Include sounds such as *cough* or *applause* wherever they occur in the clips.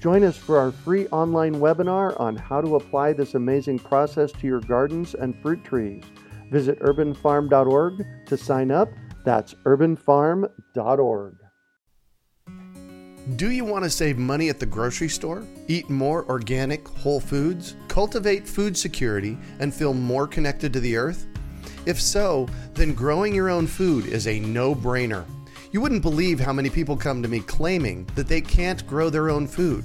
Join us for our free online webinar on how to apply this amazing process to your gardens and fruit trees. Visit urbanfarm.org to sign up. That's urbanfarm.org. Do you want to save money at the grocery store? Eat more organic, whole foods? Cultivate food security and feel more connected to the earth? If so, then growing your own food is a no brainer. You wouldn't believe how many people come to me claiming that they can't grow their own food.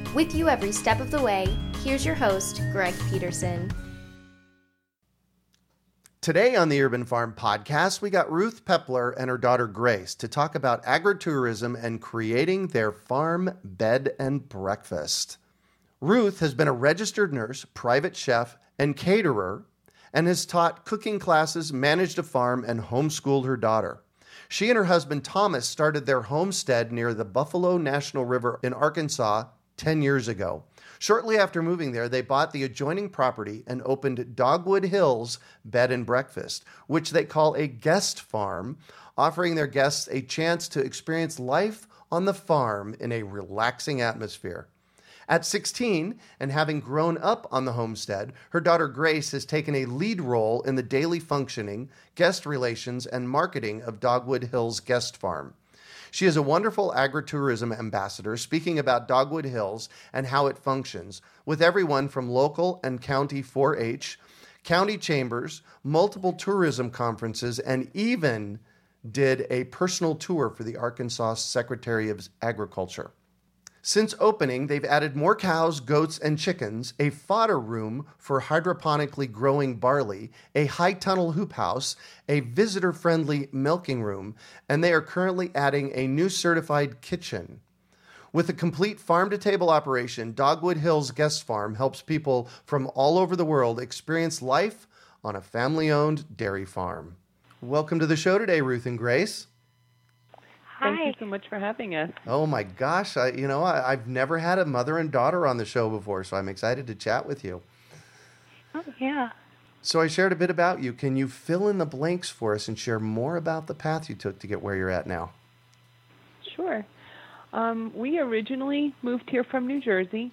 With you every step of the way, here's your host, Greg Peterson. Today on the Urban Farm Podcast, we got Ruth Pepler and her daughter Grace to talk about agritourism and creating their farm bed and breakfast. Ruth has been a registered nurse, private chef, and caterer, and has taught cooking classes, managed a farm, and homeschooled her daughter. She and her husband Thomas started their homestead near the Buffalo National River in Arkansas 10 years ago. Shortly after moving there, they bought the adjoining property and opened Dogwood Hills Bed and Breakfast, which they call a guest farm, offering their guests a chance to experience life on the farm in a relaxing atmosphere. At 16, and having grown up on the homestead, her daughter Grace has taken a lead role in the daily functioning, guest relations, and marketing of Dogwood Hills Guest Farm. She is a wonderful agritourism ambassador speaking about Dogwood Hills and how it functions, with everyone from local and county 4 H, county chambers, multiple tourism conferences, and even did a personal tour for the Arkansas Secretary of Agriculture. Since opening, they've added more cows, goats, and chickens, a fodder room for hydroponically growing barley, a high tunnel hoop house, a visitor friendly milking room, and they are currently adding a new certified kitchen. With a complete farm to table operation, Dogwood Hills Guest Farm helps people from all over the world experience life on a family owned dairy farm. Welcome to the show today, Ruth and Grace. Thank you so much for having us. Oh my gosh, I, you know, I, I've never had a mother and daughter on the show before, so I'm excited to chat with you. Oh, yeah. So I shared a bit about you. Can you fill in the blanks for us and share more about the path you took to get where you're at now? Sure. Um, we originally moved here from New Jersey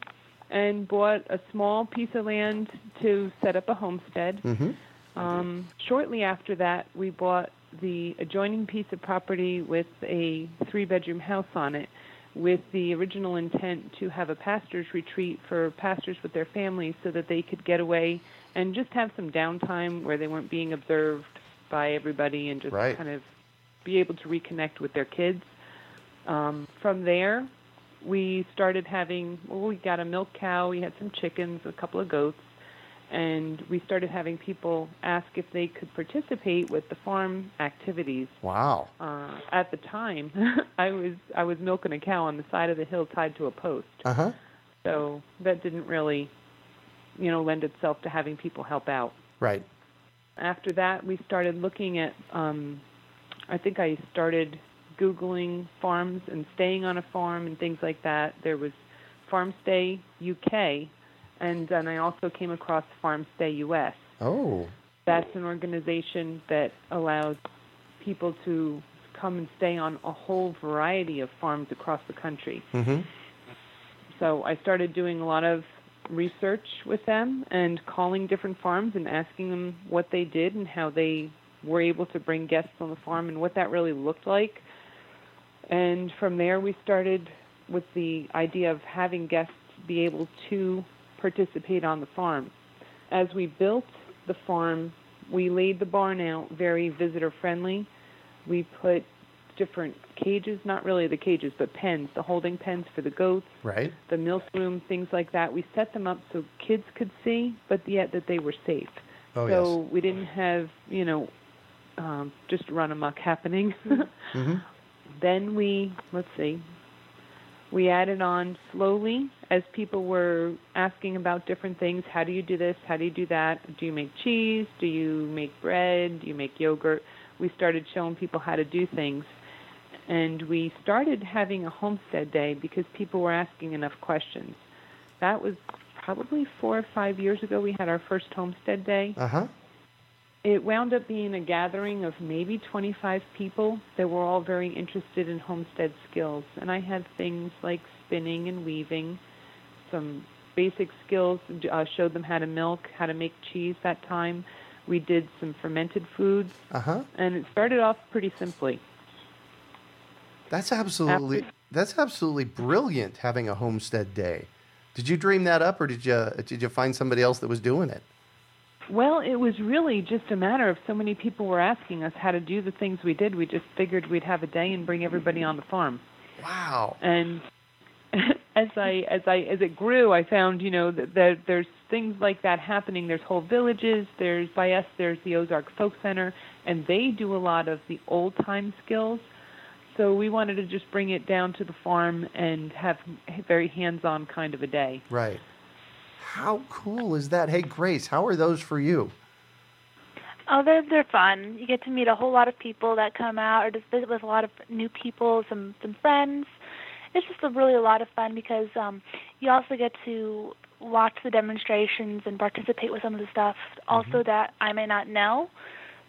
and bought a small piece of land to set up a homestead. Mm-hmm. Um, shortly after that, we bought the adjoining piece of property with a three bedroom house on it with the original intent to have a pastor's retreat for pastors with their families so that they could get away and just have some downtime where they weren't being observed by everybody and just Right. kind of be able to reconnect with their kids. Um, from there, we started having, well, we got a milk cow, we had some chickens, a couple of goats, and we started having people ask if they could participate with the farm activities. Wow. Uh, at the time, *laughs* I was I was milking a cow on the side of the hill tied to a post, Uh huh. so that didn't really, you know, lend itself to having people help out. Right. After that, we started looking at. Um, I think I started googling farms and staying on a farm and things like that. There was Farmstay UK, and then I also came across Farmstay US. Oh. That's an organization that allows people to come and stay on a whole variety of farms across the country. Mm-hmm. So I started doing a lot of research with them and calling different farms and asking them what they did and how they were able to bring guests on the farm and what that really looked like. And from there, we started with the idea of having guests be able to participate on the farm. As we built the farm, we laid the barn out very visitor friendly. We put different cages, not really the cages, but pens, the holding pens for the goats, Right. the milk room, things like that. We set them up so kids could see, but yet that they were safe. Oh so we didn't have, you know, um, just run amok happening. *laughs* Mm-hmm. then we, let's see, we added on slowly as people were asking about different things. How do you do this? How do you do that? Do you make cheese? Do you make bread? Do you make yogurt? We started showing people how to do things. And we started having a homestead day because people were asking enough questions. That was probably four or five years ago. We had our first homestead day Uh huh. it wound up being a gathering of maybe 25 people that were all very interested in homestead skills. And I had things like spinning and weaving, some basic skills, uh, showed them how to milk, how to make cheese that time. We did some fermented foods, Uh huh. and it started off pretty simply. That's absolutely After- that's absolutely brilliant having a homestead day. Did you dream that up, or did you did you find somebody else that was doing it? Well, it was really just a matter of so many people were asking us how to do the things we did. We just figured we'd have a day and bring everybody on the farm. Wow. and *laughs* as I as I as it grew, I found you know that, that there's things like that happening. There's whole villages. There's by us. There's the Ozark Folk Center, and they do a lot of the old time skills. So we wanted to just bring it down to the farm and have a very hands-on kind of a day. Right. How cool is that? Hey, Grace, how are those for you? Oh, they're they're fun. You get to meet a whole lot of people that come out, or just visit with a lot of new people, some some friends. It's just a really a lot of fun because um, you also get to watch the demonstrations and participate with some of the stuff also that I may not know.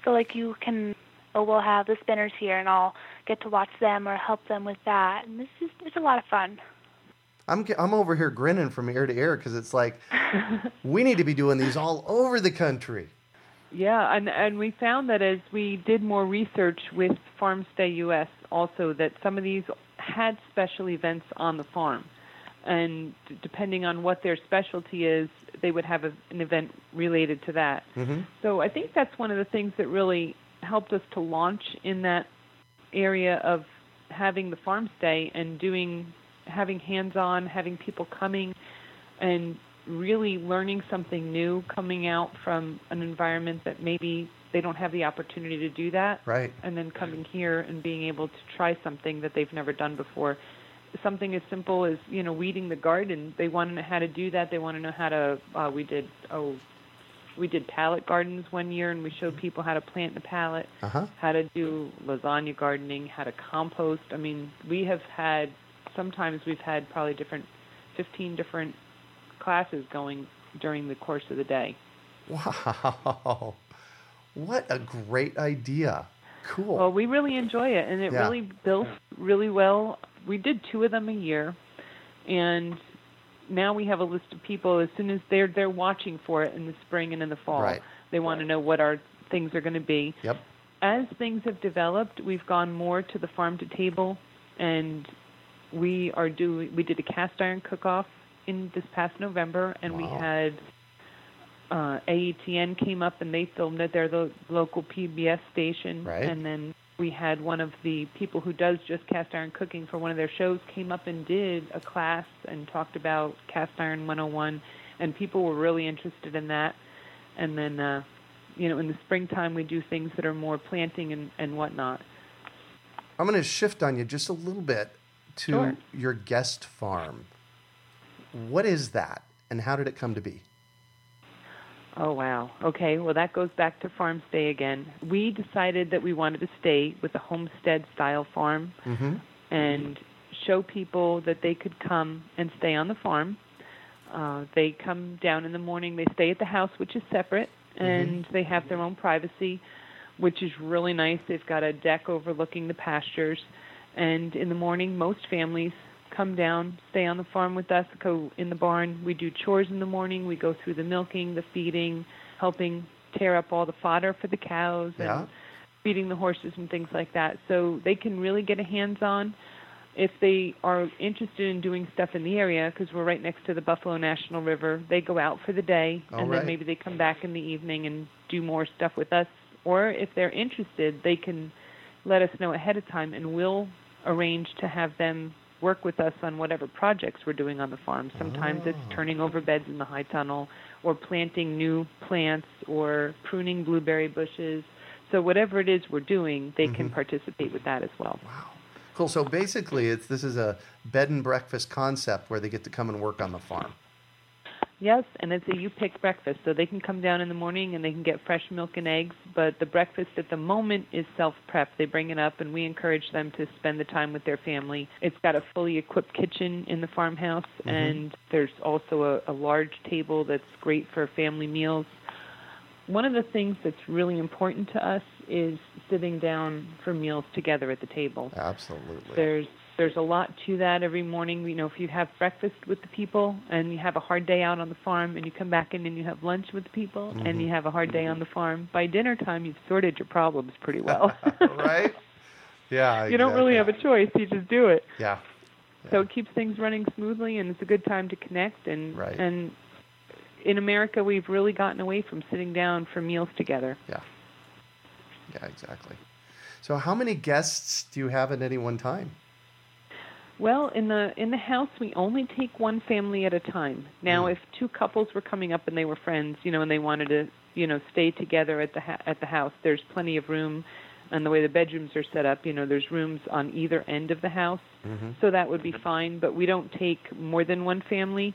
So like you can, oh, we'll have the spinners here, and I'll get to watch them or help them with that. And it's just it's a lot of fun. I'm I'm over here grinning from ear to ear because it's like *laughs* we need to be doing these all over the country. Yeah, and and we found that as we did more research with Farmstay US, also that some of these had special events on the farm, and depending on what their specialty is, they would have a, an event related to that. Mm-hmm. So I think that's one of the things that really helped us to launch in that area of having the farm stay and doing having hands-on, having people coming and really learning something new coming out from an environment that maybe they don't have the opportunity to do that. Right. and then coming here and being able to try something that they've never done before. Something as simple as you know weeding the garden. They want to know how to do that. They want to know how to uh, we did oh we did pallet gardens one year and we showed people how to plant the pallet Uh huh. how to do lasagna gardening how to compost. I mean we have had sometimes we've had probably different 15 different classes going during the course of the day. Wow. What a great idea. Cool. Well, we really enjoy it, and it Yeah. really built really well. We did two of them a year, and now we have a list of people. As soon as they're they're watching for it in the spring and in the fall, Right. they want to know what our things are going to be. yep. As things have developed, we've gone more to the farm to table, and we are doing. We did a cast iron cook off in this past November, and we had uh, AETN came up and they filmed it. They're the local PBS station, Right. and then we had one of the people who does just cast iron cooking for one of their shows came up and did a class and talked about cast iron 101, and people were really interested in that. and then uh, you know in the springtime we do things that are more planting and, and whatnot. I'm going to shift on you just a little bit to Sure. your guest farm. What is that, and how did it come to be? Oh wow. Okay, well that goes back to farm stay again. We decided that we wanted to stay with a homestead style farm Mm-hmm. and show people that they could come and stay on the farm. Uh, they come down in the morning. They stay at the house, which is separate, and they have their own privacy, which is really nice. They've got a deck overlooking the pastures, and in the morning, most families come down, stay on the farm with us, go in the barn. We do chores in the morning. We go through the milking, the feeding, helping tear up all the fodder for the cows, Yeah. and feeding the horses and things like that. So they can really get a hands on if they are interested in doing stuff in the area because we're right next to the Buffalo National River, they go out for the day All and right. then maybe they come back in the evening and do more stuff with us. Or if they're interested, they can let us know ahead of time and we'll arrange to have them work with us on whatever projects we're doing on the farm. Sometimes Oh. it's turning over beds in the high tunnel or planting new plants or pruning blueberry bushes. So whatever it is we're doing, they can Mhm. participate with that as well. Wow. Cool. So basically, it's this is a bed and breakfast concept where they get to come and work on the farm. Yes, and it's a you pick breakfast, so they can come down in the morning and they can get fresh milk and eggs. But the breakfast at the moment is self prep. They bring it up, and we encourage them to spend the time with their family. It's got a fully equipped kitchen in the farmhouse, Mhm. and there's also a, a large table that's great for family meals. One of the things that's really important to us is sitting down for meals together at the table Absolutely. there's there's a lot to that every morning you know if you have breakfast with the people and you have a hard day out on the farm and you come back in and you have lunch with the people Mhm. and you have a hard day on the farm by dinner time you've sorted your problems pretty well *laughs* right? Yeah. *laughs* you don't really have a choice you just do it Yeah. so it keeps things running smoothly and it's a good time to connect and Right. and in America we've really gotten away from sitting down for meals together Yeah. Yeah. Exactly. So, how many guests do you have at any one time? Well, in the in the house, we only take one family at a time. Now, Mm. if two couples were coming up and they were friends, you know, and they wanted to, you know, stay together at the ha- at the house, there's plenty of room, and the way the bedrooms are set up, you know, there's rooms on either end of the house, Mm-hmm. so that would be fine. But we don't take more than one family.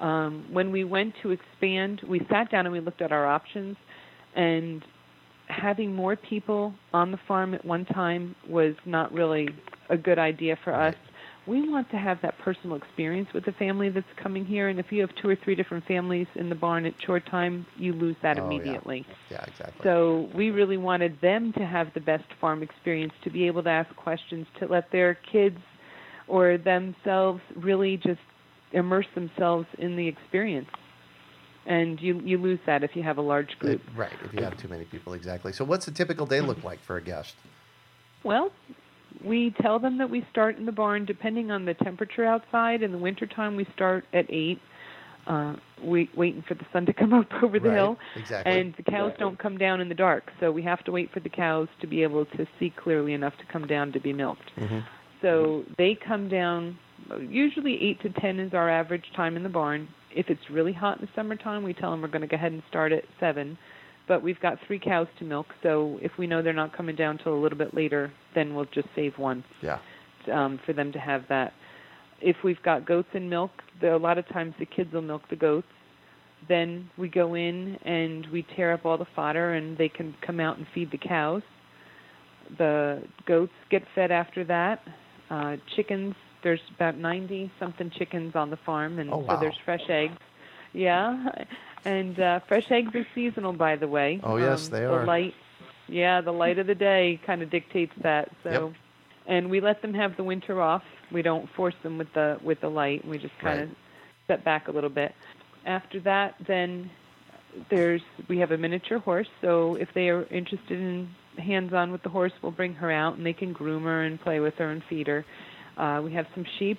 Um, when we went to expand, we sat down and we looked at our options, and having more people on the farm at one time was not really a good idea for us. We want to have that personal experience with the family that's coming here, and if you have two or three different families in the barn at chore time, you lose that Oh, yeah. immediately. Yeah. Exactly. So we really wanted them to have the best farm experience, to be able to ask questions, to let their kids or themselves really just immerse themselves in the experience. And you you lose that if you have a large group. right. If you have too many people, exactly. So, what's a typical day look like for a guest? Well, we tell them that we start in the barn depending on the temperature outside. In the wintertime, we start at 8, uh, we, waiting for the sun to come *laughs* up over the Right, hill. exactly. And the cows don't come down in the dark, so we have to wait for the cows to be able to see clearly enough to come down to be milked. Mm-hmm. So they come down, usually 8 to 10 is our average time in the barn. If it's really hot in the summertime, we tell them we're going to go ahead and start at 7. But we've got three cows to milk, so if we know they're not coming down till a little bit later, then we'll just save one Yeah. um, for them to have that. If we've got goats in milk, the, a lot of times the kids will milk the goats. Then we go in and we tear up all the fodder, and they can come out and feed the cows. The goats get fed after that. Uh, chickens, there's about 90 something chickens on the farm, and Oh, wow. so there's fresh eggs. Yeah, and uh, fresh eggs are seasonal, by the way. Oh, yes, Um, they the. Light, yeah, the light of the day kind of dictates that. So, Yep. and we let them have the winter off. We don't force them with the with the light. We just kind Right. of step back a little bit. After that, then there's we have a miniature horse. So if they are interested in hands-on with the horse, we'll bring her out and they can groom her and play with her and feed her. Uh, we have some sheep,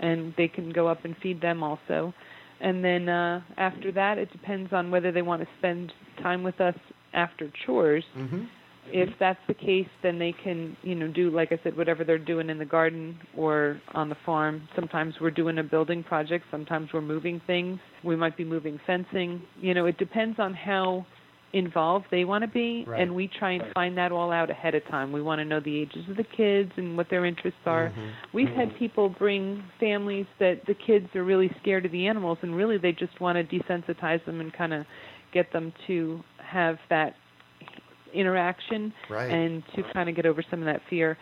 and they can go up and feed them also. And then uh, after that, it depends on whether they want to spend time with us after chores. Mm-hmm. if that's the case, then they can, you know, do like I said, whatever they're doing in the garden or on the farm. Sometimes we're doing a building project. Sometimes we're moving things. We might be moving fencing. You know, it depends on how involved they want to be, Right. and we try and find that all out ahead of time. We want to know the ages of the kids and what their interests are. Mhm. We've had people bring families that the kids are really scared of the animals, and really they just want to desensitize them and kind of get them to have that interaction Right. and to kind of get over some of that fear.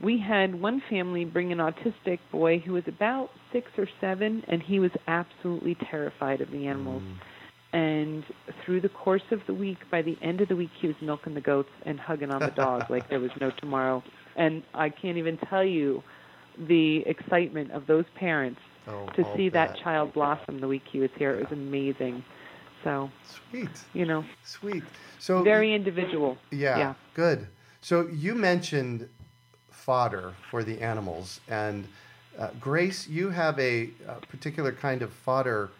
We had one family bring an autistic boy who was about six or seven, and he was absolutely terrified of the animals. Mm. And through the course of the week, by the end of the week, he was milking the goats and hugging on the dog *laughs* like there was no tomorrow. And I can't even tell you the excitement of those parents Oh, to see that bet. child blossom the week he was here. It was amazing. So, Sweet, you know, sweet. So very individual. Yeah, Yeah. good. So you mentioned fodder for the animals, and uh, Grace, you have a, a particular kind of fodder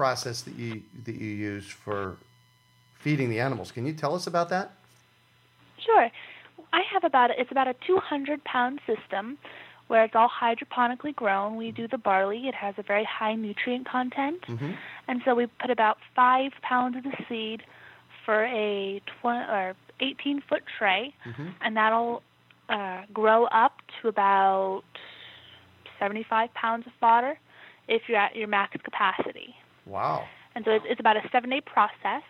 process that you that you use for feeding the animals. Can you tell us about that? Sure. I have about it's about a 200 pound system where it's all hydroponically grown. We do the barley. It has a very high nutrient content, Mm-hmm. and so we put about five pounds of the seed for a 20 or 18 foot tray, Mhm. and that'll uh, grow up to about 75 pounds of fodder if you're at your max capacity. Wow. And so it's, it's about a seven day process,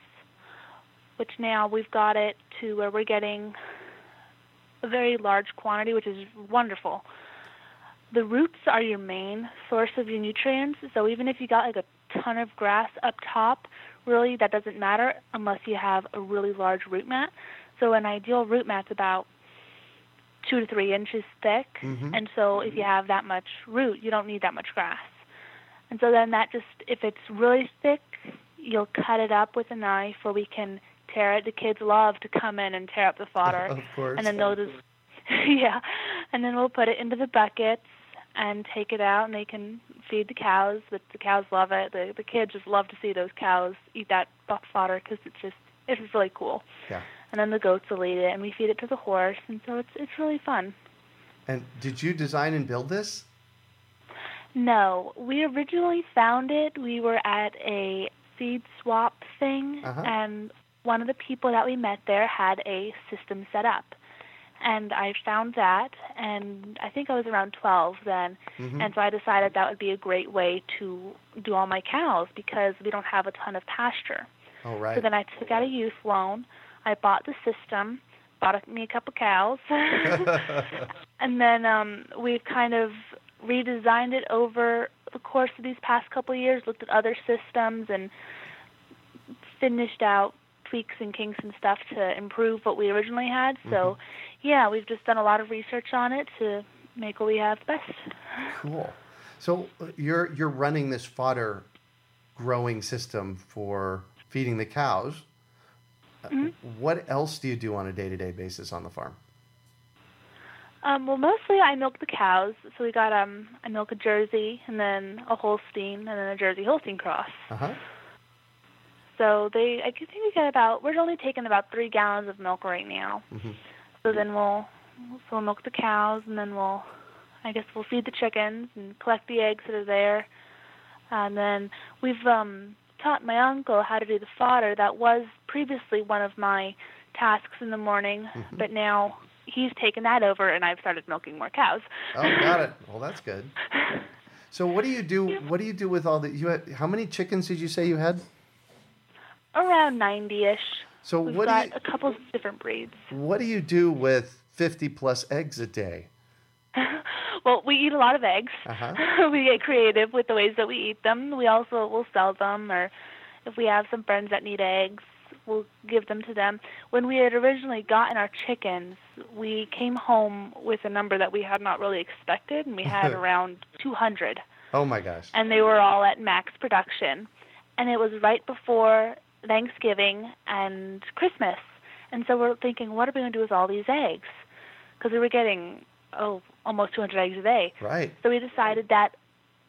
which now we've got it to where we're getting a very large quantity, which is wonderful. The roots are your main source of your nutrients, so even if you got like a ton of grass up top, really that doesn't matter unless you have a really large root mat. So an ideal root mat's about two to three inches thick, Mhm. and so if you have that much root, you don't need that much grass. And so then that just, if it's really thick, you'll cut it up with a knife or we can tear it. The kids love to come in and tear up the fodder. *laughs* Of course. And then they'll just, *laughs* yeah. And then we'll put it into the buckets and take it out and they can feed the cows. But the cows love it. The, the kids just love to see those cows eat that fodder because it's just, it's really cool. Yeah. And then the goats will eat it and we feed it to the horse. And so it's, it's really fun. And did you design and build this? No, we originally found it. We were at a seed swap thing, Uh-huh. and one of the people that we met there had a system set up. And I found that, and I think I was around 12 then, Mhm. and so I decided that would be a great way to do all my cows because we don't have a ton of pasture. Oh, right. So then I took out a youth loan. I bought the system, bought me a couple cows, *laughs* *laughs* and then um, we've kind of redesigned it over the course of these past couple of years. Looked at other systems and finished out tweaks and kinks and stuff to improve what we originally had. So, yeah, we've just done a lot of research on it to make what we have the best. Cool. So uh, you're you're running this fodder growing system for feeding the cows. Uh, What else do you do on a day-to-day basis on the farm? Um, well, mostly I milk the cows. So we got um, I milk a Jersey and then a Holstein and then a Jersey Holstein cross. Uh-huh. So they, I think we get about. We're only taking about three gallons of milk right now. Mhm. So then we'll, so we'll milk the cows and then we'll, I guess we'll feed the chickens and collect the eggs that are there. And then we've um, taught my uncle how to do the fodder. That was previously one of my tasks in the morning, but now he's taken that over and I've started milking more cows. Oh, got it. *laughs* Well, that's good. So what do you do? What do you do with all the you had? How many chickens did you say you had? Around 90-ish. So We've what do got you a couple of different breeds. what do you do with fifty plus eggs a day? *laughs* well, we eat a lot of eggs. Uh-huh. *laughs* we get creative with the ways that we eat them. We also will sell them, or if we have some friends that need eggs, we'll give them to them. When we had originally gotten our chickens, we came home with a number that we had not really expected, and we had *laughs* around 200, Oh my gosh. and they were all at max production. And it was right before Thanksgiving and Christmas. And so we're thinking, what are we going to do with all these eggs? Because we were getting, oh, almost 200 eggs a day. Right. So we decided that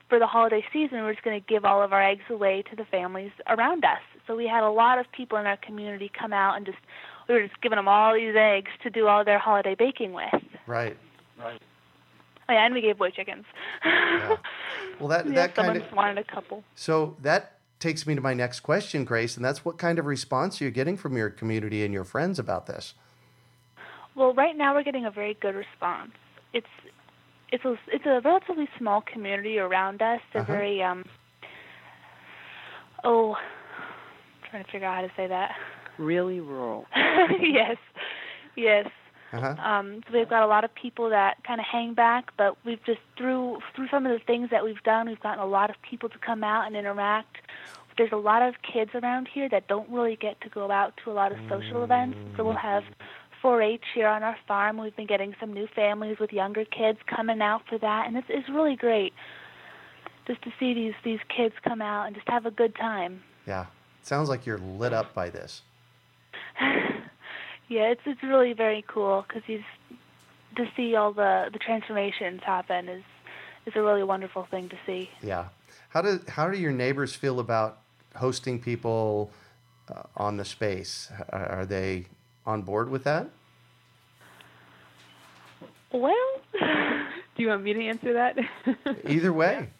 for the holiday season, we're just going to give all of our eggs away to the families around us. So we had a lot of people in our community come out and just we were just giving them all these eggs to do all their holiday baking with. Right. Right. Oh, yeah, and we gave away chickens. Yeah. Well, that Yeah, *laughs* that kind of wanted a couple. so that takes me to my next question, Grace, and that's what kind of response you're you getting from your community and your friends about this? Well, right now we're getting a very good response. It's it's a it's a relatively small community around us. They're Uh-huh. very um oh, I'm trying to figure out how to say that. Really rural. *laughs* yes, yes. Uh-huh. Um, so we've got a lot of people that kind of hang back, but we've just through through some of the things that we've done, we've gotten a lot of people to come out and interact. There's a lot of kids around here that don't really get to go out to a lot of social events, so we'll have 4-H here on our farm. We've been getting some new families with younger kids coming out for that, and it's it's really great just to see these these kids come out and just have a good time. Yeah. Sounds like you're lit up by this. *laughs* Yeah, it's it's really very cool because he's to see all the the transformations happen is is a really wonderful thing to see. Yeah. How do how do your neighbors feel about hosting people uh, on the space? Are are they on board with that? Well, *laughs* Do you want me to answer that? Either way. *laughs*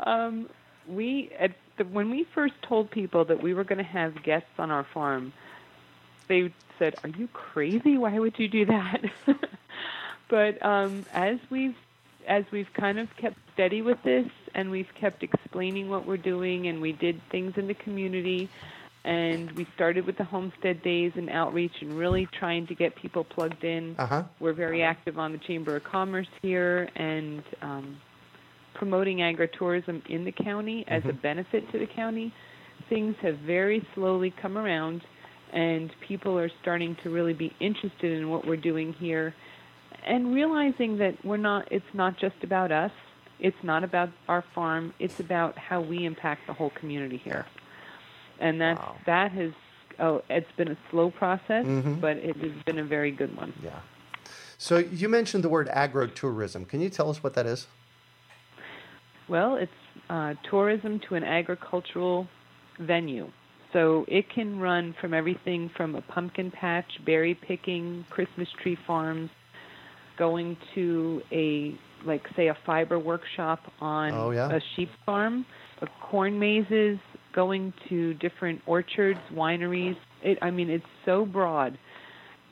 Um, we at the, when we first told people that we were going to have guests on our farm, they said, "Are you crazy? Why would you do that?" *laughs* but um, as we've as we've kind of kept steady with this, and we've kept explaining what we're doing, and we did things in the community, and we started with the homestead days and outreach, and really trying to get people plugged in. Uh-huh. We're very active on the Chamber of Commerce here, and um, promoting agritourism in the county as a benefit to the county. Things have very slowly come around, and people are starting to really be interested in what we're doing here, and realizing that we're not. It's not just about us. It's not about our farm. It's about how we impact the whole community here, and that's Wow. that has. Oh, it's been a slow process, Mhm. but it has been a very good one. Yeah. So you mentioned the word agrotourism. Can you tell us what that is? Well, it's uh, tourism to an agricultural venue. So it can run from everything from a pumpkin patch, berry picking, Christmas tree farms, going to a like say a fiber workshop on Oh, yeah. a sheep farm, a corn mazes, going to different orchards, wineries. It, I mean, it's so broad.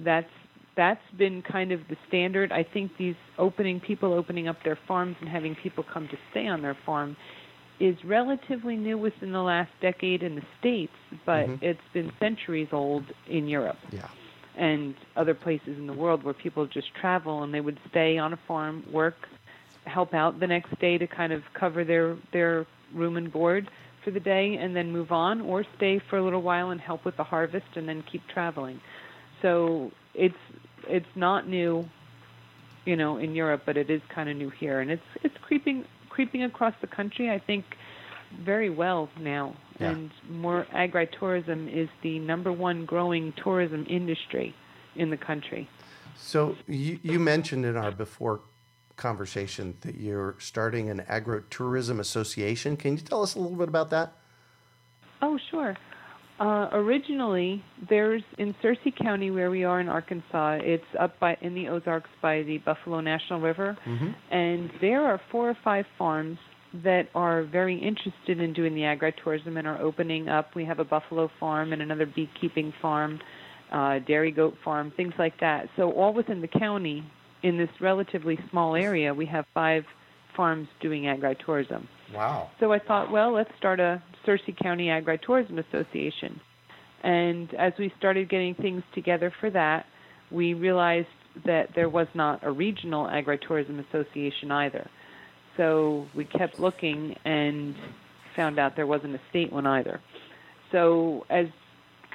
That's that's been kind of the standard. I think these opening people opening up their farms and having people come to stay on their farm is relatively new within the last decade in the states, but Mhm. it's been centuries old in Europe Yeah. and other places in the world where people just travel and they would stay on a farm, work, help out the next day to kind of cover their their room and board for the day and then move on or stay for a little while and help with the harvest and then keep traveling. So it's it's not new you know in Europe but it is kind of new here and it's it's creeping creeping across the country I think very well now Yeah. and more agritourism is the number one growing tourism industry in the country. So you, you mentioned in our before conversation that you're starting an agrotourism association. Can you tell us a little bit about that? Oh, sure. Uh, originally, there's in Searcy County, where we are in Arkansas. It's up by in the Ozarks by the Buffalo National River, Mm-hmm. and there are four or five farms that are very interested in doing the agritourism and are opening up. We have a buffalo farm and another beekeeping farm, uh, dairy goat farm, things like that. So all within the county, in this relatively small area, we have five farms doing agritourism. Wow. So I thought, well, let's start a Searcy County Agritourism Association. And as we started getting things together for that, we realized that there was not a regional agritourism association either. So we kept looking and found out there wasn't a state one either. So as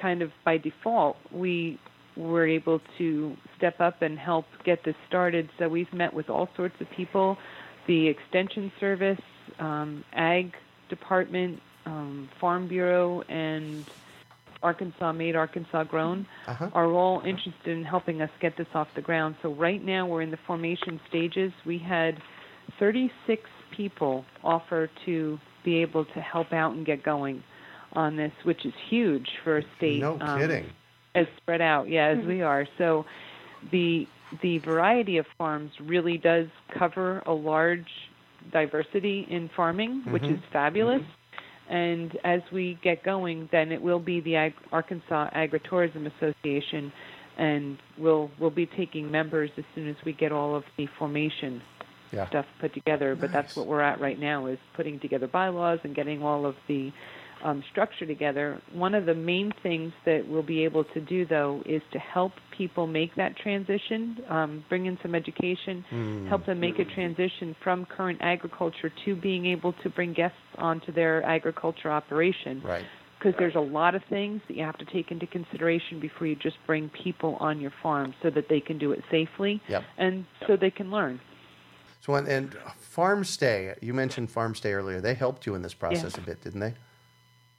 kind of by default, we were able to step up and help get this started. So we've met with all sorts of people, the Extension Service, um, Ag Department, um, Farm Bureau, and Arkansas Made, Arkansas Grown Uh-huh. are all interested in helping us get this off the ground. So right now we're in the formation stages. We had 36 people offer to be able to help out and get going. on this, which is huge for a state. No um, kidding. as spread out, yeah, as we are. So the the variety of farms really does cover a large diversity in farming, which mm-hmm. is fabulous. And as we get going, then it will be the Ag- Arkansas Agritourism Association, and we'll we'll be taking members as soon as we get all of the formation Yeah. stuff put together. But that's what we're at right now is putting together bylaws and getting all of the um, structure together. One of the main things that we'll be able to do, though, is to help people make that transition, um, bring in some education, Hmm. help them make a transition from current agriculture to being able to bring guests onto their agriculture operation. Right. Because there's a lot of things that you have to take into consideration before you just bring people on your farm so that they can do it safely Yep. and so they can learn. So and, and farm stay. You mentioned farm stay earlier. They helped you in this process a bit, didn't they?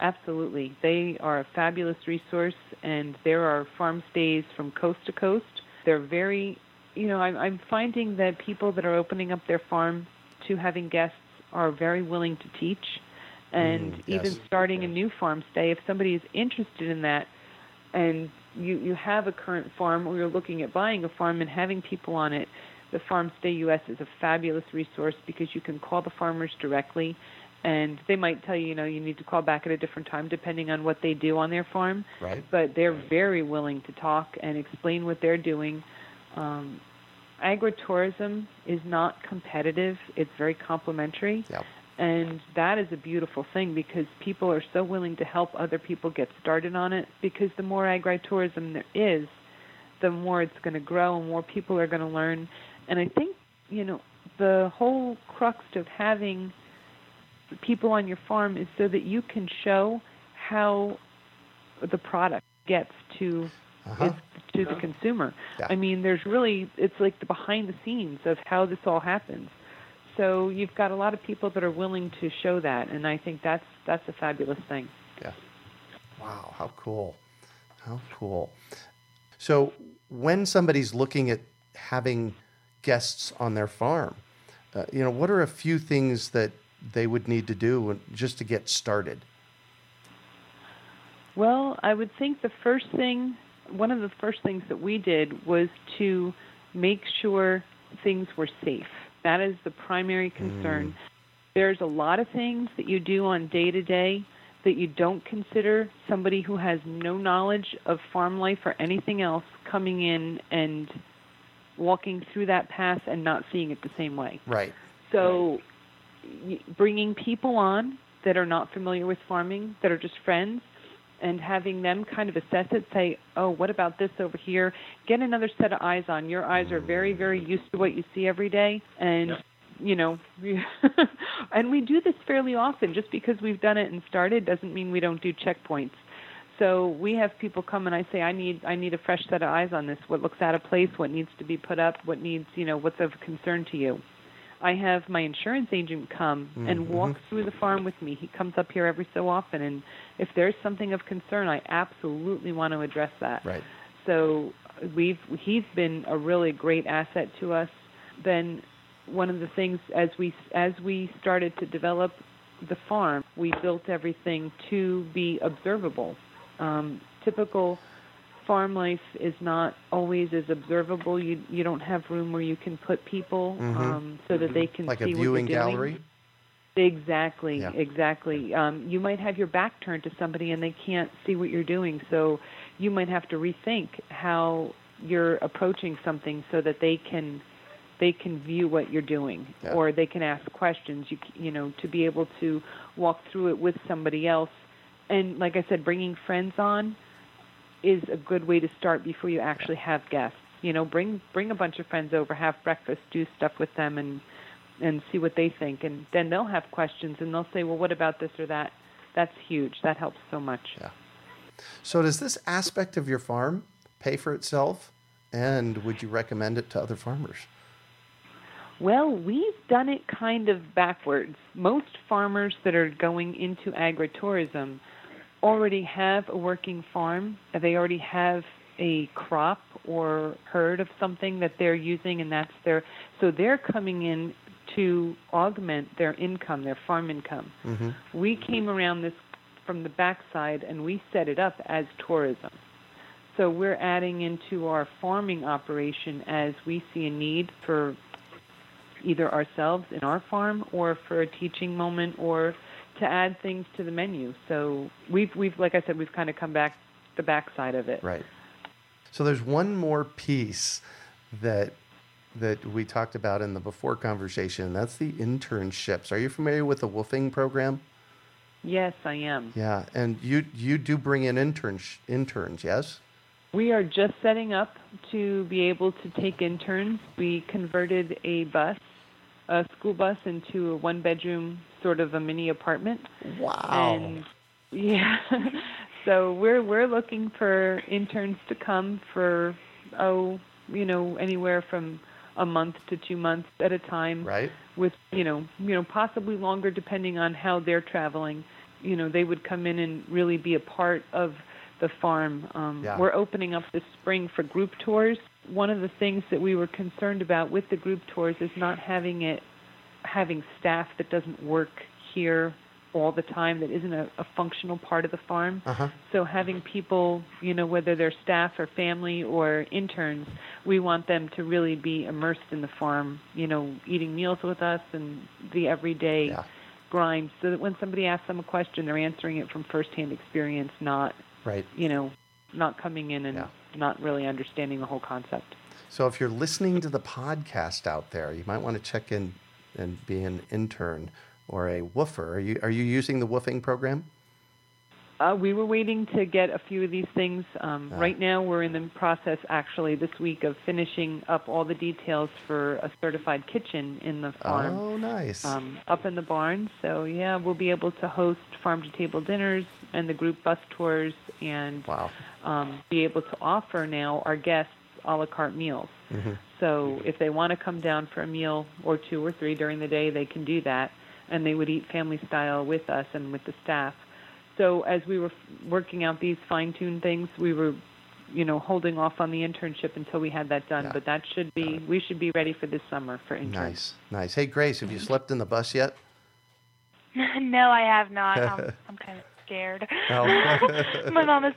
Absolutely. They are a fabulous resource, and there are farm stays from coast to coast. They're very, you know, I'm, I'm finding that people that are opening up their farm to having guests are very willing to teach. And Mm, even yes. starting a new farm stay, if somebody is interested in that and you, you have a current farm or you're looking at buying a farm and having people on it, the Farm Stay US is a fabulous resource because you can call the farmers directly and they might tell you, you know, you need to call back at a different time depending on what they do on their farm. Right. But they're very willing to talk and explain what they're doing. Um, agritourism is not competitive; it's very complementary, Yep. and that is a beautiful thing because people are so willing to help other people get started on it. Because the more agritourism there is, the more it's going to grow, and more people are going to learn. And I think you know the whole crux of having people on your farm is so that you can show how the product gets to Uh-huh. is to the consumer. Yeah. I mean, there's really it's like the behind the scenes of how this all happens. So you've got a lot of people that are willing to show that, and I think that's that's a fabulous thing. Yeah. Wow, how cool. How cool. So, when somebody's looking at having guests on their farm, uh, you know, what are a few things that they would need to do just to get started? Well, I would think the first thing, one of the first things that we did was to make sure things were safe. That is the primary mm. concern. There's a lot of things that you do on day to day that you don't consider somebody who has no knowledge of farm life or anything else coming in and walking through that path and not seeing it the same way. Right. So, bringing people on that are not familiar with farming, that are just friends, and having them kind of assess it, say, oh, what about this over here? Get another set of eyes on. Your eyes are very, very used to what you see every day, and you know, *laughs* and we do this fairly often. Just because we've done it and started doesn't mean we don't do checkpoints. So we have people come and I say, I need I need a fresh set of eyes on this. What looks out of place? What needs to be put up? What needs you know? What's of concern to you? I have my insurance agent come and walk through the farm with me. He comes up here every so often, and if there's something of concern, I absolutely want to address that. Right. So we've he's been a really great asset to us. Then one of the things as we as we started to develop the farm, we built everything to be observable. Um, typical farm life is not always as observable. You you don't have room where you can put people Mhm. um, so that they can Like a see viewing what you're doing. gallery? Exactly, Yeah. exactly. Um, you might have your back turned to somebody and they can't see what you're doing, so you might have to rethink how you're approaching something so that they can they can view what you're doing Yeah. or they can ask questions. You c- you know to be able to walk through it with somebody else, and like I said, bringing friends on is a good way to start before you actually have guests. You know, bring bring a bunch of friends over, have breakfast, do stuff with them, and and see what they think, and then they'll have questions, and they'll say, "Well, what about this or that?" That's huge. That helps so much. Yeah. So, does this aspect of your farm pay for itself? And would you recommend it to other farmers? Well, we've done it kind of backwards. Most farmers that are going into agritourism already have a working farm. They already have a crop or herd of something that they're using, and that's their. So they're coming in to augment their income, their farm income. Mm-hmm. We came around this from the backside, and we set it up as tourism. So we're adding into our farming operation as we see a need for either ourselves in our farm or for a teaching moment or to add things to the menu. So we've we've like I said, we've kind of come back the backside of it. Right. So there's one more piece that that we talked about in the before conversation. That's the internships. Are you familiar with the WWOOFing program? Yes, I am. Yeah, and you you do bring in interns interns, yes? We are just setting up to be able to take interns. We converted a bus, a school bus, into a one bedroom sort of a mini apartment. Wow. And yeah. *laughs* so we're we're looking for interns to come for oh, you know, anywhere from a month to two months at a time. Right. With you know, you know, possibly longer depending on how they're traveling. You know, they would come in and really be a part of the farm. Um, Yeah. We're opening up this spring for group tours. One of the things that we were concerned about with the group tours is not having it having staff that doesn't work here all the time that isn't a, a functional part of the farm. Uh-huh. So having people, you know, whether they're staff or family or interns, we want them to really be immersed in the farm, you know, eating meals with us and the everyday Yeah. grind so that when somebody asks them a question, they're answering it from firsthand experience, not, Right. you know, not coming in and Yeah. not really understanding the whole concept. So if you're listening to the podcast out there, you might want to check in and be an intern or a woofer. Are you are you using the woofing program? Uh, we were waiting to get a few of these things. Um, Ah. Right now, we're in the process, actually, this week of finishing up all the details for a certified kitchen in the farm. Oh, nice. um, up in the barn. So yeah, we'll be able to host farm to table dinners and the group bus tours, and wow. um, be able to offer now our guests a la carte meals. Mhm. So if they want to come down for a meal or two or three during the day, they can do that, and they would eat family style with us and with the staff. So as we were f- working out these fine-tuned things, we were, you know, holding off on the internship until we had that done. Yeah. But that should be, we should be ready for this summer for interns. Nice. Nice. Hey Grace, have you slept in the bus yet? *laughs* *laughs* no, I have not. I'm, I'm kind of scared. No. *laughs* my mama,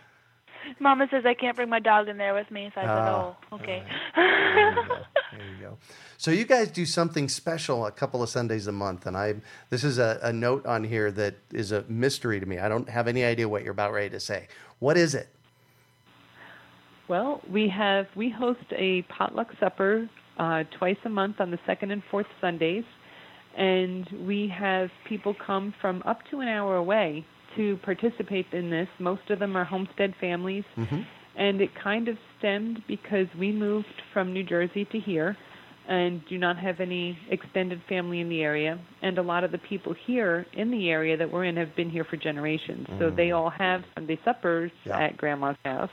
mama says I can't bring my dog in there with me, so I said, Ah, "Oh, okay." There you go. There you go. So you guys do something special a couple of Sundays a month, and I this is a, a note on here that is a mystery to me. I don't have any idea what you're about ready to say. What is it? Well, we have we host a potluck supper uh, twice a month on the second and fourth Sundays, and we have people come from up to an hour away to participate in this. Most of them are homestead families, mm-hmm. and it kind of stemmed because we moved from New Jersey to here and do not have any extended family in the area. And a lot of the people here in the area that we're in have been here for generations. So they mm. all have Sunday suppers Yeah. at grandma's house.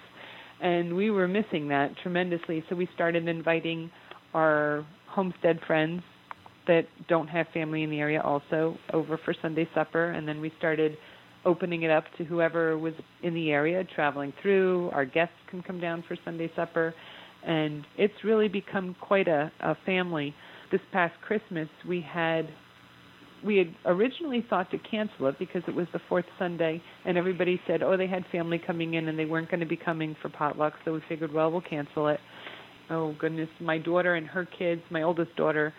And we were missing that tremendously. So we started inviting our homestead friends that don't have family in the area also over for Sunday supper. And then we started opening it up to whoever was in the area traveling through. Our guests can come down for Sunday supper and it's really become quite a, a family. This past Christmas, we had we had originally thought to cancel it because it was the fourth Sunday, and everybody said, "Oh, they had family coming in and they weren't going to be coming for potluck," so we figured, well, we'll cancel it. Oh goodness, my daughter and her kids, my oldest daughter,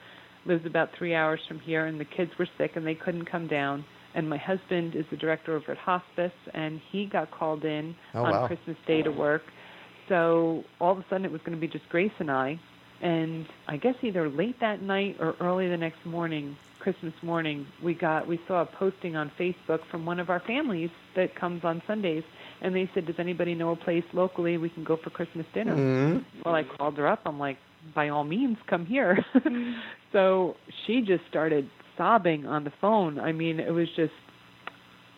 lives about three hours from here, and the kids were sick and they couldn't come down. And my husband is the director over at hospice, and he got called in Oh, on wow. Christmas Day to work. So all of a sudden, it was going to be just Grace and I. And I guess either late that night or early the next morning, Christmas morning, we got we saw a posting on Facebook from one of our families that comes on Sundays, and they said, "Does anybody know a place locally we can go for Christmas dinner?" Mhm. Well, I called her up. I'm like, by all means, come here. *laughs* so she just started sobbing on the phone. I mean, it was just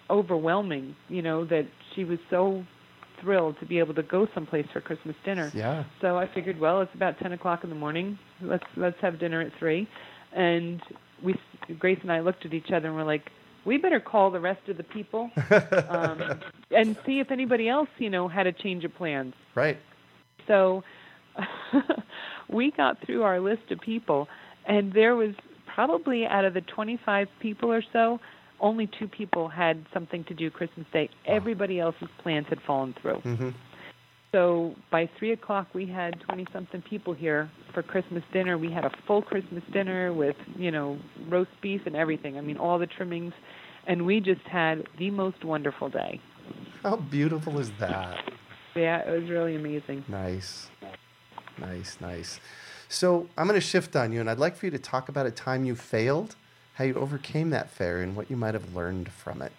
overwhelming, you know, that she was so thrilled to be able to go someplace for Christmas dinner. Yeah. So I figured, well, it's about ten o'clock in the morning. Let's let's have dinner at three. And we, Grace and I, looked at each other and we're like, we better call the rest of the people *laughs* um, and see if anybody else, you know, had a change of plans. Right. So *laughs* we got through our list of people, and there was probably out of the 25 people or so, only two people had something to do Christmas Day. Everybody else's plans had fallen through. Mm-hmm. So by three o'clock, we had twenty something people here for Christmas dinner. We had a full Christmas dinner with you know roast beef and everything. I mean all the trimmings, and we just had the most wonderful day. How beautiful is that? Yeah, it was really amazing. Nice. Nice, nice. So I'm going to shift on you, and I'd like for you to talk about a time you failed, how you overcame that failure, and what you might have learned from it.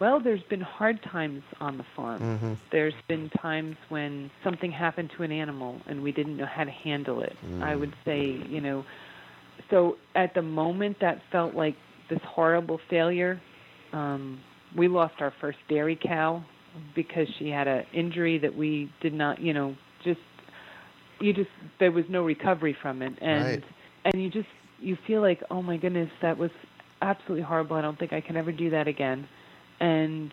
Well, there's been hard times on the farm. Mhm. There's been times when something happened to an animal and we didn't know how to handle it. I would say, you know, so at the moment that felt like this horrible failure. Um, we lost our first dairy cow because she had an injury that we did not, you know, just you just there was no recovery from it, and Right. and you just you feel like oh my goodness that was absolutely horrible. I don't think I can ever do that again, and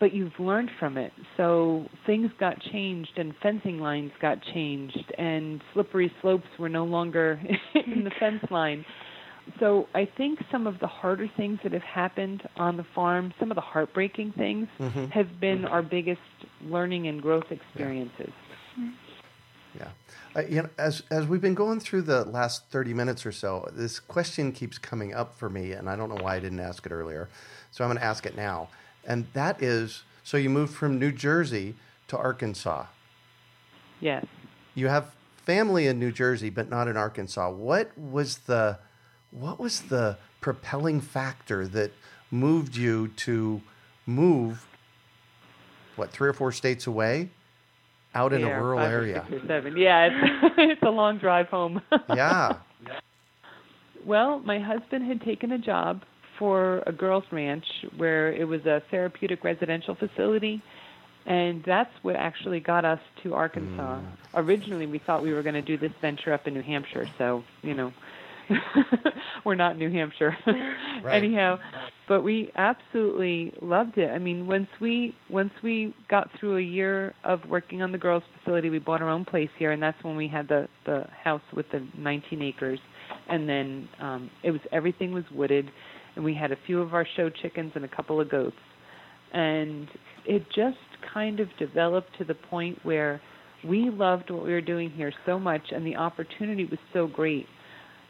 but you've learned from it. So things got changed, and fencing lines got changed, and slippery slopes were no longer *laughs* in the fence line. So I think some of the harder things that have happened on the farm, some of the heartbreaking things, Mhm. have been our biggest learning and growth experiences. Yeah. Uh, you know, as as we've been going through the last 30 minutes or so, this question keeps coming up for me, and I don't know why I didn't ask it earlier. So I'm going to ask it now. And that is so you moved from New Jersey to Arkansas. Yes. You have family in New Jersey, but not in Arkansas. What was the what was the propelling factor that moved you to move what three or four states away out in Yeah, a rural five or area? six or seven. Yeah, it's, *laughs* it's a long drive home. *laughs* Yeah. Well, my husband had taken a job for a girls' ranch where it was a therapeutic residential facility, and that's what actually got us to Arkansas. Mm. Originally, we thought we were going to do this venture up in New Hampshire, so you know, *laughs* we're not New Hampshire. *laughs* Anyhow, but we absolutely loved it. I mean, once we once we got through a year of working on the girls' facility, we bought our own place here, and that's when we had the the house with the 19 acres, and then um, it was everything was wooded, and we had a few of our show chickens and a couple of goats, and it just kind of developed to the point where we loved what we were doing here so much, and the opportunity was so great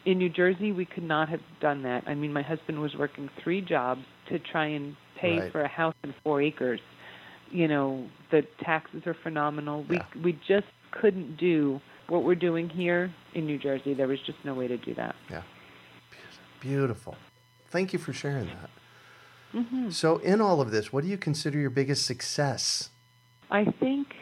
in New Jersey, we could not have done that. I mean, my husband was working three jobs to try and pay Right. for a house in four acres. You know, the taxes are phenomenal. We Yeah. we just couldn't do what we're doing here in New Jersey. There was just no way to do that. Yeah. Beautiful. Thank you for sharing that. hmm So, in all of this, what do you consider your biggest success? I think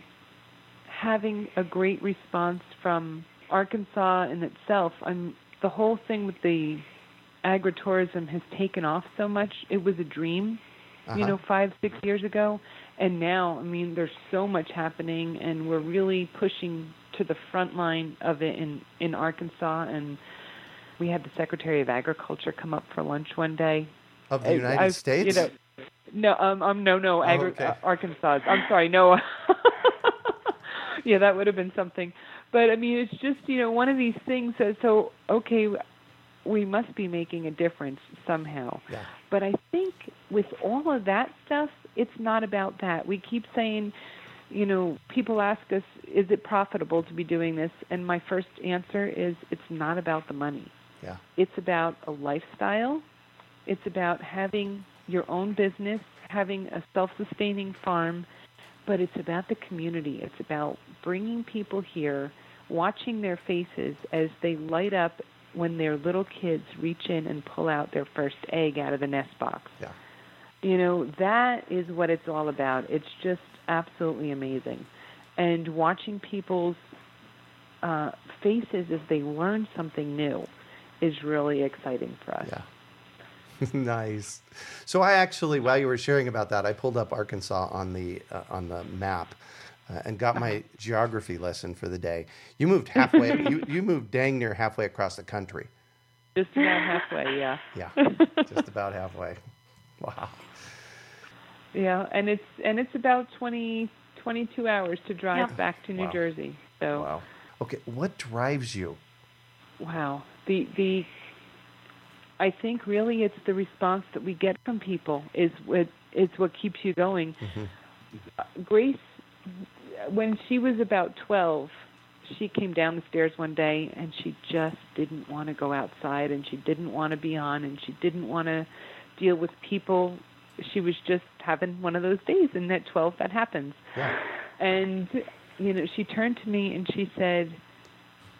having a great response from Arkansas in itself, I'm, the whole thing with the agritourism has taken off so much. It was a dream, you Uh-huh. know, five, six years ago. And now, I mean, there's so much happening, and we're really pushing to the front line of it in, in Arkansas. And we had the Secretary of Agriculture come up for lunch one day. Of the I- United I've- States? You know, no, um, um, no, no, Agri- okay. uh, Arkansas. I'm sorry, no. *laughs* yeah, that would have been something. But I mean, it's just you know one of these things that so okay, we must be making a difference somehow. Yeah. But I think with all of that stuff, it's not about that. We keep saying, you know, people ask us, is it profitable to be doing this? And my first answer is, it's not about the money. Yeah. It's about a lifestyle. It's about having your own business, having a self sustaining farm, but it's about the community. It's about bringing people here, watching their faces as they light up when their little kids reach in and pull out their first egg out of the nest box. Yeah. You know, that is what it's all about. It's just absolutely amazing. And watching people's uh, faces as they learn something new is really exciting for us. Yeah. *laughs* nice. So I actually, while you were sharing about that, I pulled up Arkansas on the uh, on the map uh, and got my geography lesson for the day. You moved halfway. *laughs* you you moved dang near halfway across the country. Just about halfway, yeah. Yeah, *laughs* just about halfway. Wow. Yeah, and it's and it's about 20 22 hours to drive Yeah. back to New Wow. Jersey. So Wow. Okay, what drives you? Wow. The the I think really it's the response that we get from people is what is what keeps you going. Uh, Grace, when she was about twelve, she came down the stairs one day and she just didn't want to go outside and she didn't want to be on and she didn't want to deal with people. She was just having one of those days, and at twelve that happens. Yeah. And you know, she turned to me and she said,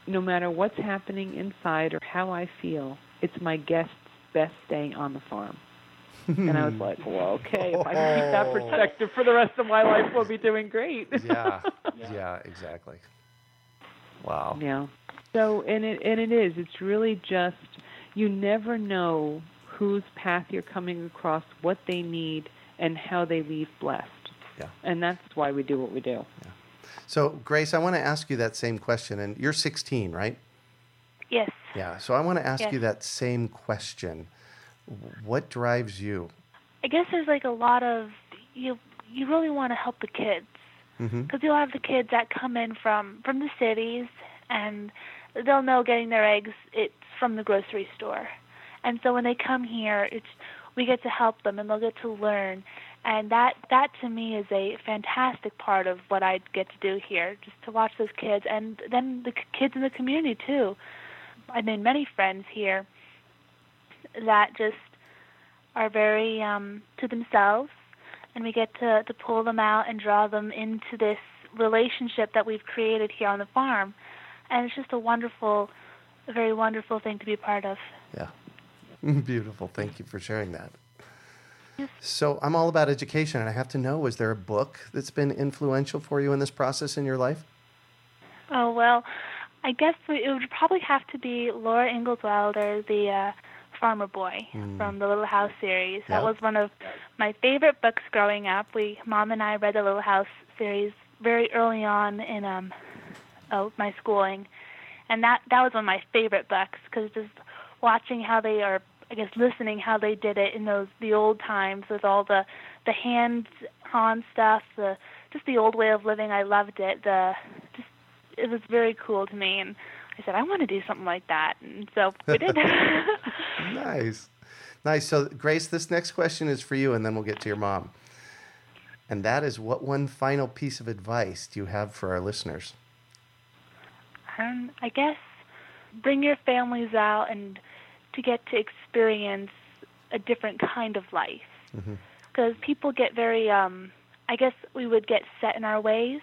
"No matter what's happening inside or how I feel, it's my guest's best day on the farm." And I was *laughs* like, "Well, okay, if I can keep that oh. perspective for the rest of my life, we'll be doing great." *laughs* yeah. Yeah, exactly. Wow. Yeah. So, and it and it is. It's really just you never know whose path you're coming across, what they need, and how they leave blessed. Yeah. And that's why we do what we do. Yeah. So, Grace, I want to ask you that same question. And you're 16, right? Yes. Yeah. So, I want to ask Yes. you that same question. What drives you? I guess there's like a lot of you. You really want to help the kids Mm-hmm. because you'll have the kids that come in from from the cities and they'll know getting their eggs it's from the grocery store and so when they come here it's we get to help them and they'll get to learn and that that to me is a fantastic part of what I get to do here just to watch those kids and then the kids in the community too I made many friends here that just are very um to themselves and we get to to pull them out and draw them into this relationship that we've created here on the farm and it's just a wonderful a very wonderful thing to be a part of Yeah. *laughs* Beautiful. Thank you for sharing that. So, I'm all about education, and I have to know was there a book that's been influential for you in this process in your life? oh well i guess it would probably have to be laura ingalls wilder the uh farmer boy from the little house series. That was one of my favorite books growing up. We mom and i read the little house series very early on in um oh, my schooling. And that that was one of my favorite books because just watching how they are i guess listening how they did it in those the old times with all the the hands on stuff the just the old way of living. I loved it. The just it was very cool to me. And i said i want to do something like that and so we did *laughs* *laughs* Nice. Nice. So, Grace, this next question is for you, and then we'll get to your mom. And that is what one final piece of advice do you have for our listeners? um, i guess bring your families out and to get to experience a different kind of life because people get very um i guess we would get set in our ways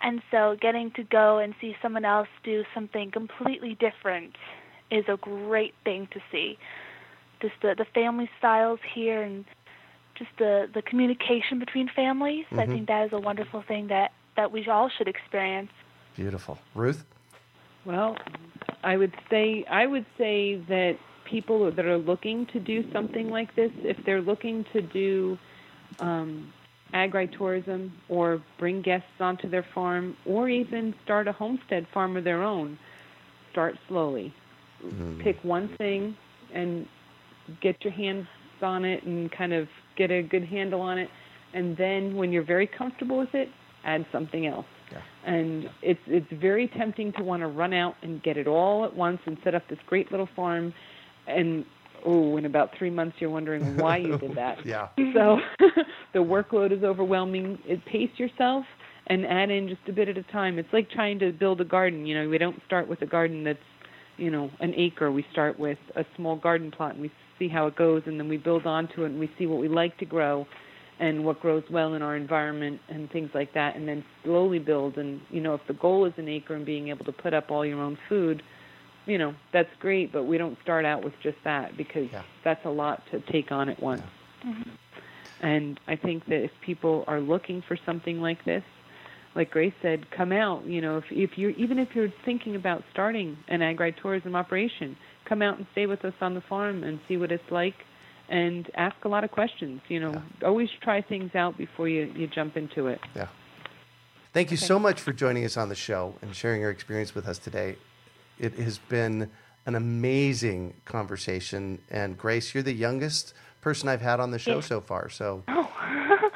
and so getting to go and see someone else do something completely different is a great thing to see just the the family styles here and just the the communication between families i think that is a wonderful thing that that we all should experience Beautiful. Ruth? Well, I would say I would say that people that are looking to do something like this, if they're looking to do um, agritourism or bring guests onto their farm, or even start a homestead farm of their own, start slowly. Mm-hmm. Pick one thing and get your hands on it and kind of get a good handle on it, and then when you're very comfortable with it, add something else. Yeah. and it's it's very tempting to want to run out and get it all at once and set up this great little farm. And oh in about 3 months you're wondering why you did that. *laughs* Yeah. so *laughs* the workload is overwhelming. It pace yourself and add in just a bit at a time. It's like trying to build a garden you know we don't start with a garden that's you know an acre. We start with a small garden plot and we see how it goes and then we build onto it and we see what we like to grow and what grows well in our environment and things like that and then slowly build. And you know if the goal is an acre and being able to put up all your own food you know that's great but we don't start out with just that because Yeah. that's a lot to take on at once. Mm-hmm. And i think that if people are looking for something like this like grace said come out you know if if you're even if you're thinking about starting an agritourism operation come out and stay with us on the farm and see what it's like and ask a lot of questions you know. Always try things out before you you jump into it. Yeah. Thank you so much for joining us on the show and sharing your experience with us today. It has been an amazing conversation. And Grace, you're the youngest person I've had on the show Yes. so far. So, *laughs* oh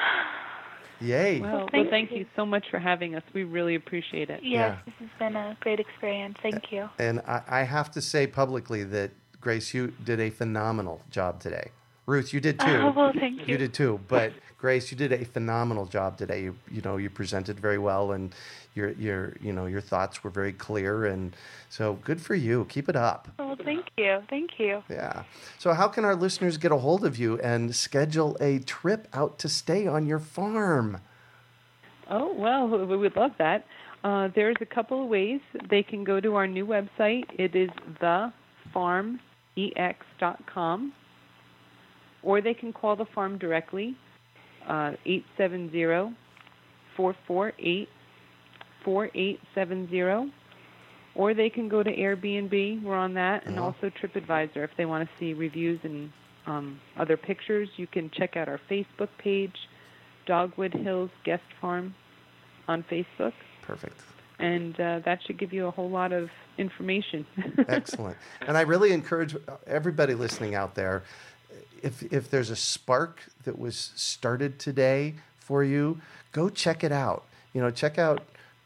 yay. well, well thank thank you. you so much for having us we really appreciate it yes Yeah. this has been a great experience thank you And I, I have to say publicly that Grace, you did a phenomenal job today. Ruth, you did too. Oh, well, thank you. You did too. But Grace, you did a phenomenal job today. You, you know, you presented very well, and your your you know your thoughts were very clear, and so good for you. Keep it up. Well, thank you. Thank you. Yeah. So, how can our listeners get a hold of you and schedule a trip out to stay on your farm? Oh, well, we would love that. Uh, there's a couple of ways. They can go to our new website. It is thefarmex.com. Or they can call the farm directly, uh, 870 448 4870. Or they can go to Airbnb. We're on that. And Uh-huh. also TripAdvisor. If they want to see reviews and um, other pictures, you can check out our Facebook page, Dogwood Hills Guest Farm on Facebook, Perfect. and uh, that should give you a whole lot of information. *laughs* Excellent. And I really encourage everybody listening out there if, if there's a spark that was started today for you, go check it out. You know, check out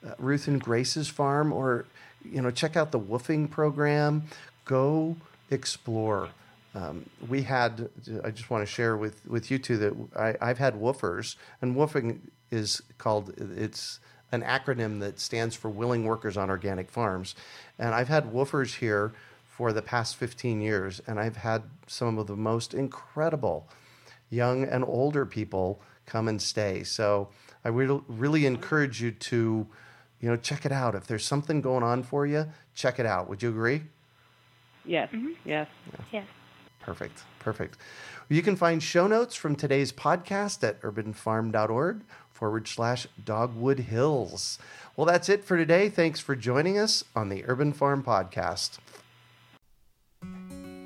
uh, Ruth and Grace's farm or, you know, check out the woofing program. Go explore. Um, we had, I just want to share with, with you two that I, I've had woofers, and woofing is called, it's an acronym that stands for Willing Workers on Organic Farms. And I've had woofers here for the past 15 years, and I've had some of the most incredible young and older people come and stay. So I will really encourage you to, you know, check it out. If there's something going on for you, check it out. Would you agree? yes, mm-hmm. yes. Yes. Perfect. Perfect. You can find show notes from today's podcast at urbanfarm.org forward slash dogwood hills. Well, that's it for today. Thanks for joining us on the Urban Farm Podcast.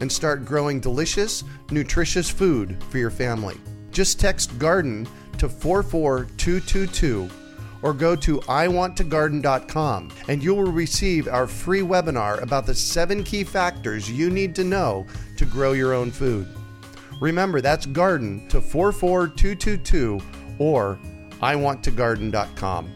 and start growing delicious, nutritious food for your family. Just text garden to 44222 or go to iwanttogarden.com and you will receive our free webinar about the seven key factors you need to know to grow your own food. Remember, that's garden to 44222 or iwanttogarden.com.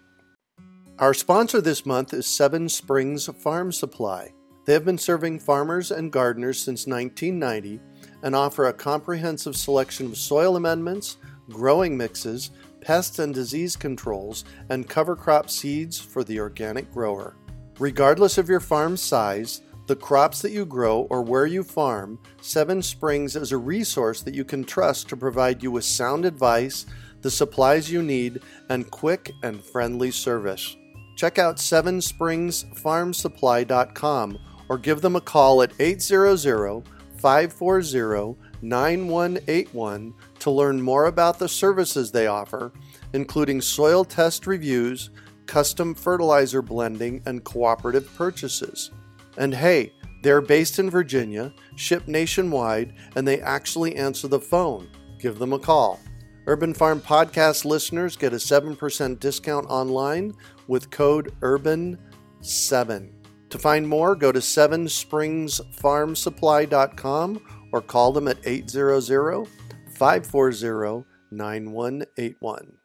Our sponsor this month is Seven Springs Farm Supply. They have been serving farmers and gardeners since 1990 and offer a comprehensive selection of soil amendments, growing mixes, pest and disease controls, and cover crop seeds for the organic grower. Regardless of your farm size, the crops that you grow, or where you farm, Seven Springs is a resource that you can trust to provide you with sound advice, the supplies you need, and quick and friendly service. Check out sevenspringsfarmsupply.com or give them a call at 800 540 9181 to learn more about the services they offer, including soil test reviews, custom fertilizer blending, and cooperative purchases. And hey, they're based in Virginia, ship nationwide, and they actually answer the phone. Give them a call. Urban Farm Podcast listeners get a 7% discount online with code URBAN7. To find more, go to sevenspringsfarmsupply.com or call them at 800 540 9181.